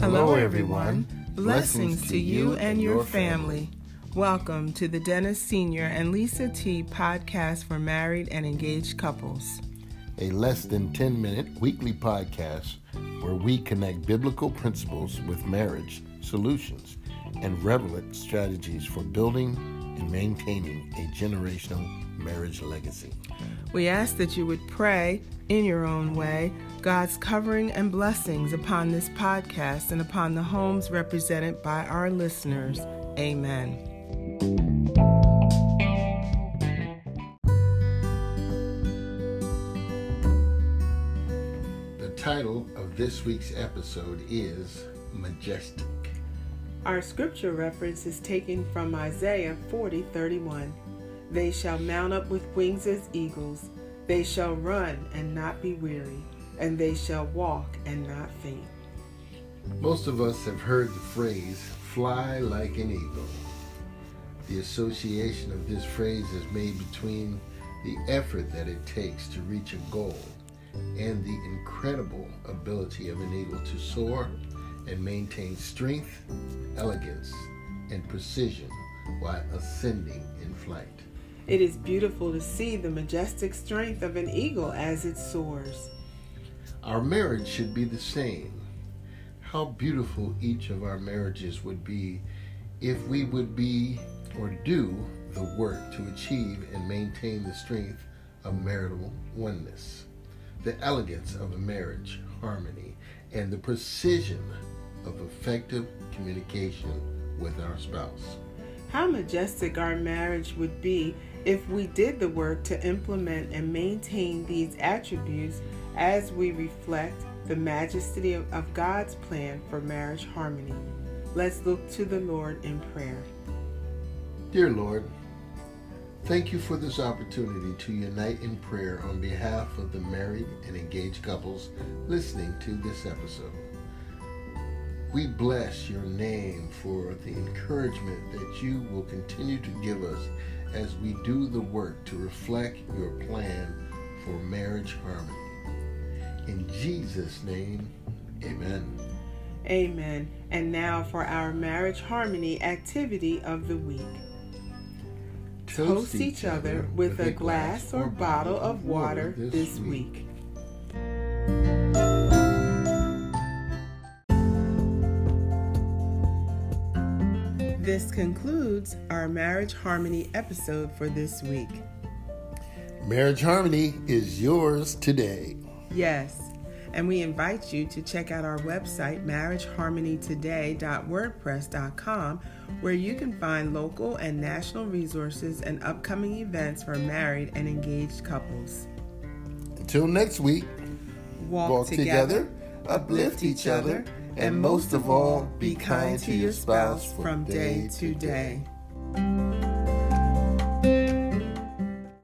Hello, everyone. Blessings to you and your family. Welcome to the Dennis Senior and Lisa T podcast for married and engaged couples. A less than 10 minute weekly podcast where we connect biblical principles with marriage solutions and relevant strategies for building and maintaining a generational marriage legacy. We ask that you would pray in your own way God's covering and blessings upon this podcast and upon the homes represented by our listeners. Amen. The title of this week's episode is Majestic. Our scripture reference is taken from Isaiah 40 31. They shall mount up with wings as eagles, they shall run and not be weary, and they shall walk and not faint. Most of us have heard the phrase, fly like an eagle. The association of this phrase is made between the effort that it takes to reach a goal and the incredible ability of an eagle to soar and maintain strength, elegance, and precision while ascending in flight. It is beautiful to see the majestic strength of an eagle as it soars. Our marriage should be the same. How beautiful each of our marriages would be if we would be or do the work to achieve and maintain the strength of marital oneness, the elegance of a marriage harmony, and the precision of effective communication with our spouse. How majestic our marriage would be if we did the work to implement and maintain these attributes as we reflect the majesty of, of God's plan for marriage harmony. Let's look to the Lord in prayer. Dear Lord, thank you for this opportunity to unite in prayer on behalf of the married and engaged couples listening to this episode. We bless your name for the encouragement that you will continue to give us as we do the work to reflect your plan for marriage harmony. In Jesus' name, amen. Amen. And now for our marriage harmony activity of the week. Toast each other with a glass or bottle of water this week. This concludes our Marriage Harmony episode for this week. Marriage Harmony is yours today. Yes, and we invite you to check out our website, marriageharmonytoday.wordpress.com, where you can find local and national resources and upcoming events for married and engaged couples. Until next week, Walk, walk together, together, uplift each other, and most of all, be kind to your spouse from day to day.